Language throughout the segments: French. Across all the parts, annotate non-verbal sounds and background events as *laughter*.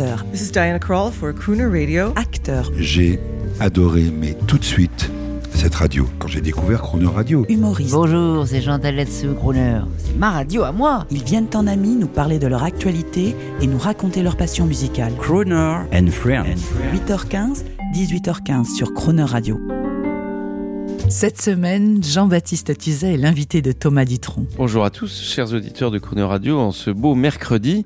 chanteur, This is Diana Krall for Crooner Radio. acteur, J'ai adoré, mais tout de suite, cette radio, quand j'ai découvert Chrono Radio. humoriste. Bonjour, c'est Chantal Latsou, Crooner. C'est ma radio à moi. Ils viennent en amis nous parler de leur actualité et nous raconter leur passion musicale. Crooner and Friends. 8h15, 18h15 sur Croner Radio. Cette semaine, Jean-Baptiste Tuzet est l'invité de Thomas Dutronc. Bonjour à tous, chers auditeurs de Chrono Radio, en ce beau mercredi.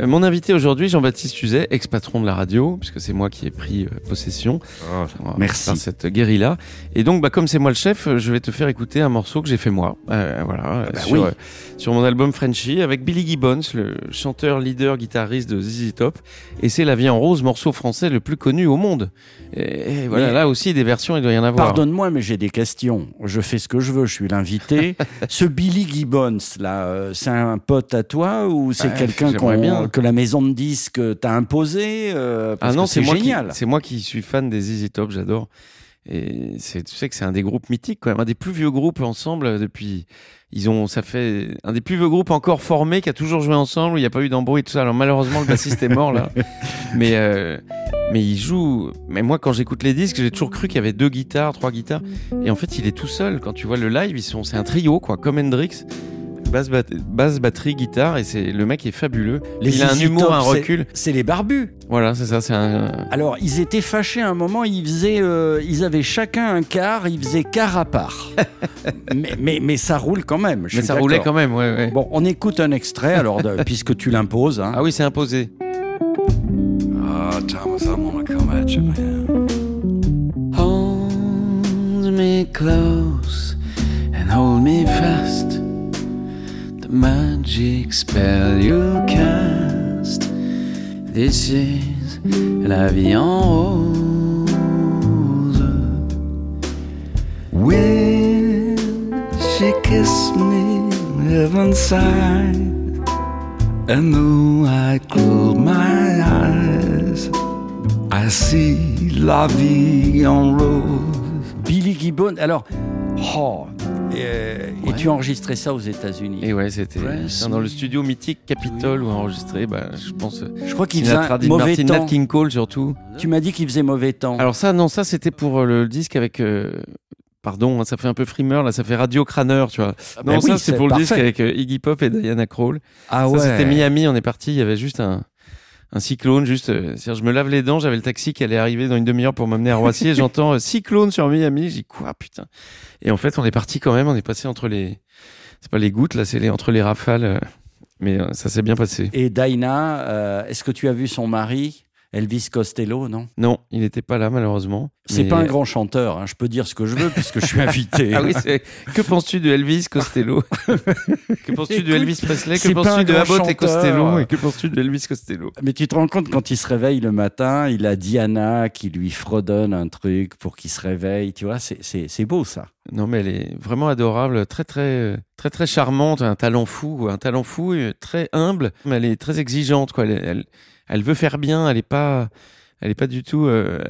Euh, mon invité aujourd'hui, Jean-Baptiste Tuzet, ex-patron de la radio, puisque c'est moi qui ai pris euh, possession. Ah, On va merci. faire cette guérilla. Et donc, bah, comme c'est moi le chef, je vais te faire écouter un morceau que j'ai fait moi. Euh, voilà, bah sur, oui. euh, sur mon album Frenchy, avec Billy Gibbons, le chanteur, leader, guitariste de ZZ Top. Et c'est La vie en rose, morceau français le plus connu au monde. Et, et voilà, Mais- là aussi, des versions, il doit y en avoir. Pardonne-moi, mais j'ai des questions. Je fais ce que je veux, je suis l'invité. *laughs* ce Billy Gibbons, là, euh, c'est un pote à toi ou c'est quelqu'un bien. que la maison de disques t'a imposé euh, parce Ah non, c'est génial. c'est moi qui suis fan des ZZ Top, j'adore. Et c'est, tu sais que c'est un des groupes mythiques quand même, un des plus vieux groupes ensemble euh, depuis. Ils ont, ça fait un des plus vieux groupes encore formés qui a toujours joué ensemble. où Il n'y a pas eu d'embrouille et tout ça. Alors malheureusement le bassiste est mort là, *laughs* mais euh, mais il joue. Mais moi quand j'écoute les disques, j'ai toujours cru qu'il y avait deux guitares, trois guitares. Et en fait il est tout seul. Quand tu vois le live, ils sont, c'est un trio quoi, comme Hendrix. Basse, bat- basse, batterie, guitare, et c'est le mec est fabuleux. Les il a un humour, un recul. C'est les barbus. Voilà, c'est ça, c'est un, Alors, ils étaient fâchés à un moment, ils faisaient, euh, ils avaient chacun un quart, ils faisaient quart à part. *laughs* mais, mais, mais ça roule quand même. je Mais ça roulait quand même, ouais, ouais. Bon, on écoute un extrait, alors, de- puisque tu l'imposes. hein. Ah oui, c'est imposé. Ah, Thomas, I'm gonna come at you, man. Hold me close and hold me fast. The magic spell you cast. This is la vie en rose. When she kissed me, heaven sighed. And though I close my eyes, I see la vie en rose. Billy Gibbons. Alors, oh, euh, et Ouais. tu as enregistré ça aux États-Unis. Et ouais, c'était dans le studio mythique Capitol où enregistré, bah, je pense. euh, Je crois qu'il faisait un mauvais Martin, temps. Nat King Cole surtout. Tu m'as dit qu'il faisait mauvais temps. Alors ça, non, ça c'était pour euh, le disque avec. euh, Pardon, hein, ça fait un peu frimeur, là, ça fait Radio Crâneur, tu vois. bah non, oui, ça c'est c'est pour le disque avec euh, Iggy Pop et Diana Krall. ah Ça c'était Miami, on est parti, il y avait juste un, un cyclone, juste. euh, C'est-à-dire, je me lave les dents, j'avais le taxi qui allait arriver dans une demi-heure pour m'amener à Roissy, et *laughs* j'entends euh, cyclone sur Miami, j'ai quoi, putain. Et en fait, on est parti quand même, on est passé entre les. C'est pas les gouttes, là, c'est les, entre les rafales. euh, Mais euh, ça s'est bien passé. Et euh, est-ce que tu as vu son mari, Elvis Costello, non? Non, il n'était pas là, malheureusement. C'est Mais- pas un grand chanteur, hein, je peux dire ce que je veux puisque je suis invité. *laughs* Ah oui. Que penses-tu de Elvis Costello? Que penses-tu de Elvis Presley? Que penses-tu de Abbott et chanteur. Costello? Et que penses-tu de Elvis Costello? Mais tu te rends compte quand il se réveille le matin, il a Diana qui lui fredonne un truc pour qu'il se réveille, tu vois, c'est- beau ça. Non, mais elle est vraiment adorable, très très très très charmante, un talent fou, un talent fou, très humble, mais elle est très exigeante, quoi. Elle, elle, elle veut faire bien, elle est pas, elle est pas du tout, euh,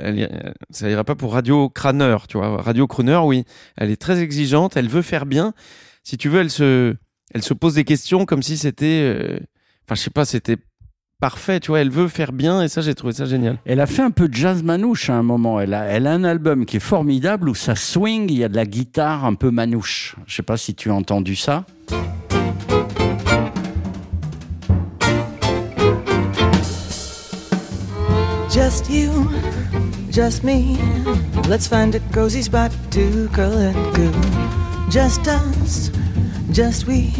ça ira pas pour Radio Crâneur, tu vois. Radio Crooner, oui, elle est très exigeante, elle veut faire bien. Si tu veux, elle se, elle se pose des questions comme si c'était, euh, enfin, je sais pas, c'était parfait, tu vois. Elle veut faire bien, et ça, j'ai trouvé ça génial. Elle a fait un peu de jazz manouche à un moment. Elle a, elle a un album qui est formidable où ça swing, il y a de la guitare un peu manouche. Je sais pas si tu as entendu ça. Just you, just me. Let's find a cozy spot to curl and goo. Just us, just we.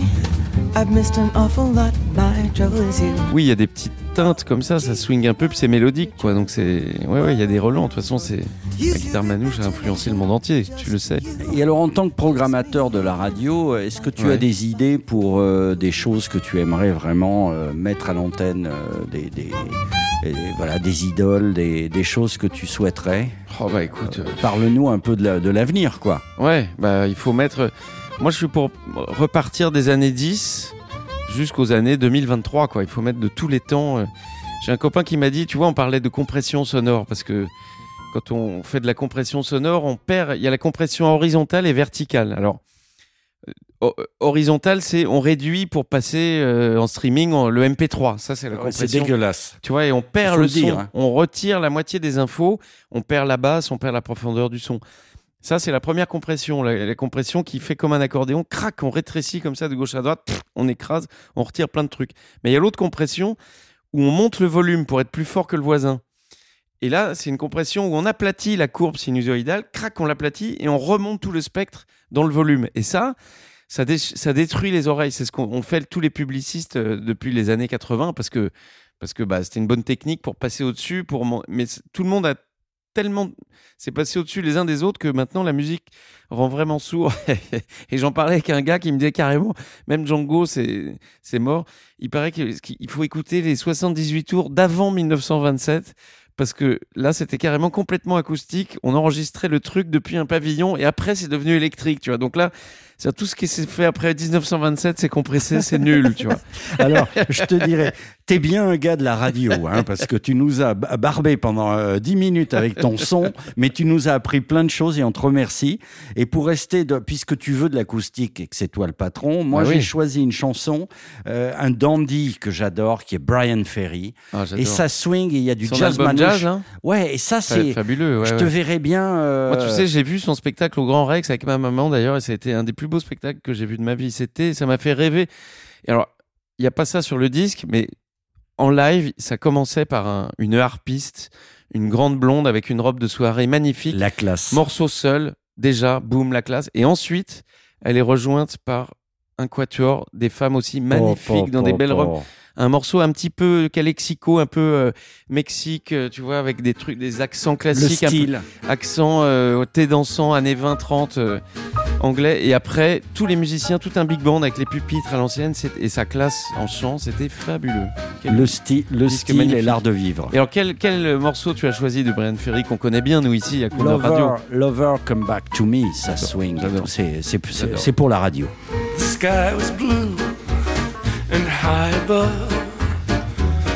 I've missed an awful lot. My trouble is you. Oui, il y a des petites teintes comme ça, ça swing un peu, puis c'est mélodique, quoi. Donc c'est, ouais, ouais, il y a des relents. De toute façon, c'est la guitare manouche a influencé le monde entier, tu le sais. Et alors, en tant que programmateur de la radio, est-ce que tu Ouais. as des idées pour euh, des choses que tu aimerais vraiment euh, mettre à l'antenne, euh, des, des- et voilà, des idoles, des, des choses que tu souhaiterais Oh bah écoute, euh, Parle-nous un peu de la- de l'avenir, quoi. ouais, bah il faut mettre. Moi, je suis pour repartir des années 10 jusqu'aux années 2023, quoi. Il faut mettre de tous les temps. euh. J'ai un copain qui m'a dit, tu vois, on parlait de compression sonore parce que quand on fait de la compression sonore, on perd. Il y a la compression horizontale et verticale. Alors, horizontal, c'est on réduit pour passer euh, en streaming en- le MP3. Ça, c'est la Ouais, c'est compression. dégueulasse. Tu vois, et on perd le dire, son. hein. On retire la moitié des infos, on perd la basse, on perd la profondeur du son. Ça, c'est la première compression. La, la compression qui fait comme un accordéon, crac, on rétrécit comme ça de gauche à droite, pff, on écrase, on retire plein de trucs. Mais il y a l'autre compression où on monte le volume pour être plus fort que le voisin. Et là, c'est une compression où on aplatit la courbe sinusoïdale, crac, on l'aplatit et on remonte tout le spectre dans le volume. Et ça, ça, dé- ça détruit les oreilles. C'est ce qu'on on fait tous les publicistes euh, depuis les années 80 parce que parce que bah, c'était une bonne technique pour passer au-dessus. Mais tout le monde a tellement c'est passé au-dessus les uns des autres que maintenant la musique rend vraiment sourd. *laughs* et j'en parlais avec un gars qui me disait carrément, même Django, c'est mort. Il paraît qu'il faut écouter les 78 tours d'avant 1927 parce que là, c'était carrément complètement acoustique. On enregistrait le truc depuis un pavillon et après, c'est devenu électrique, tu vois. Donc là, c'est tout ce qui s'est fait après 1927, c'est compressé, c'est nul, tu vois. *laughs* Alors, je te dirais, t'es bien un gars de la radio, *laughs* hein, parce que tu nous as ba- barbé pendant euh, 10 minutes avec ton son, mais tu nous as appris plein de choses et on te remercie. Et pour rester, de, puisque tu veux de l'acoustique et que c'est toi le patron, moi Ah j'ai choisi une chanson, euh, un dandy que j'adore, qui est Brian Ferry. Ah, Et ça swing et il y a du Son jazz manouche. jazz, hein Ouais, et ça c'est... fabuleux. ouais, je ouais. te verrais bien... euh, Moi, tu sais, j'ai vu son spectacle au Grand Rex avec ma maman d'ailleurs, et c'était un des plus beaux spectacles que j'ai vu de ma vie. C'était, ça m'a fait rêver. Et alors, il n'y a pas ça sur le disque, mais en live, ça commençait par un- une harpiste, une grande blonde avec une robe de soirée magnifique, la classe. morceau seul, déjà, boum, la classe. Et ensuite, elle est rejointe par un quatuor, des femmes aussi magnifiques, Oh, dans oh, des belles robes un morceau un petit peu calexico, un peu euh, Mexique, euh, tu vois, avec des trucs, des accents Le classiques, un peu style. accent euh, thé dansant, années 20-30 euh, anglais. Et après, tous les musiciens, tout un big band avec les pupitres à l'ancienne et sa classe en chant, c'était fabuleux. Quel- Le, sti- le style et l'art de vivre. Et alors, quel, quel morceau tu as choisi de Brian Ferry qu'on connaît bien, nous, ici, à Crooner Radio Lover, come back to me, ça swing. c'est pour la radio. The sky was blue and high above.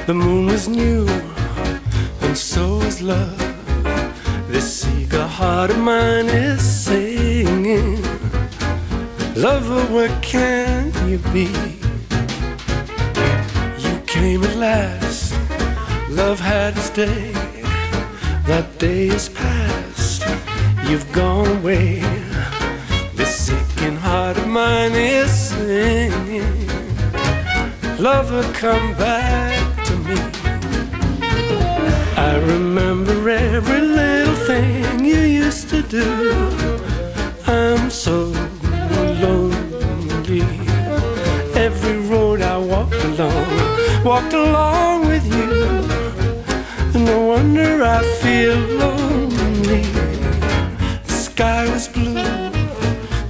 The moon was new and so was love. This eager heart of mine is singing. Lover, where can you be? You came at last. Love had its day. That day is past. You've gone away. This aching heart of mine is singing. Lover, come back walked along with you. And no wonder I feel lonely. The sky was blue,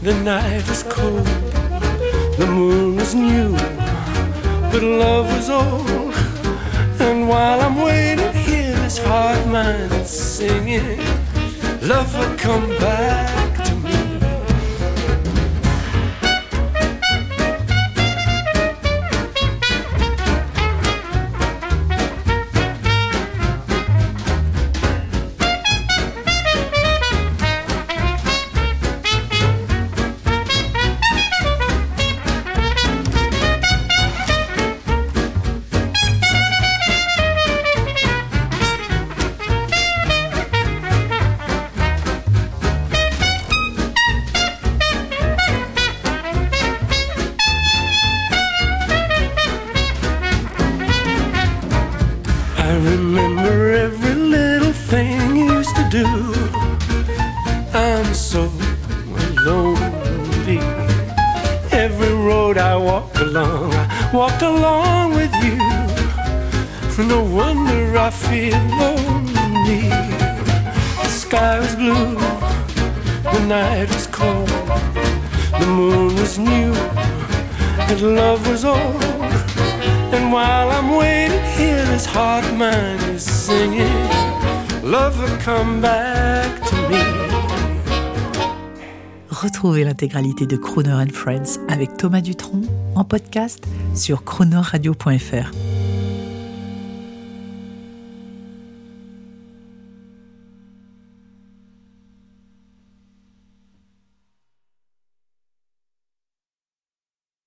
the night was cold, the moon was new, but love was old. And while I'm waiting here, this heart mine is singing, Lover, come back I remember every little thing you used to do. I'm so lonely. Every road I walked along, I walked along with you. No wonder I feel lonely. The sky was blue, the night was cold, the moon was new, and love was old. And while I'm waiting here, this heart of mine is singing, Lover, come back to me. Retrouvez l'intégralité de Crooner and Friends avec Thomas Dutronc en podcast sur croonerradio.fr.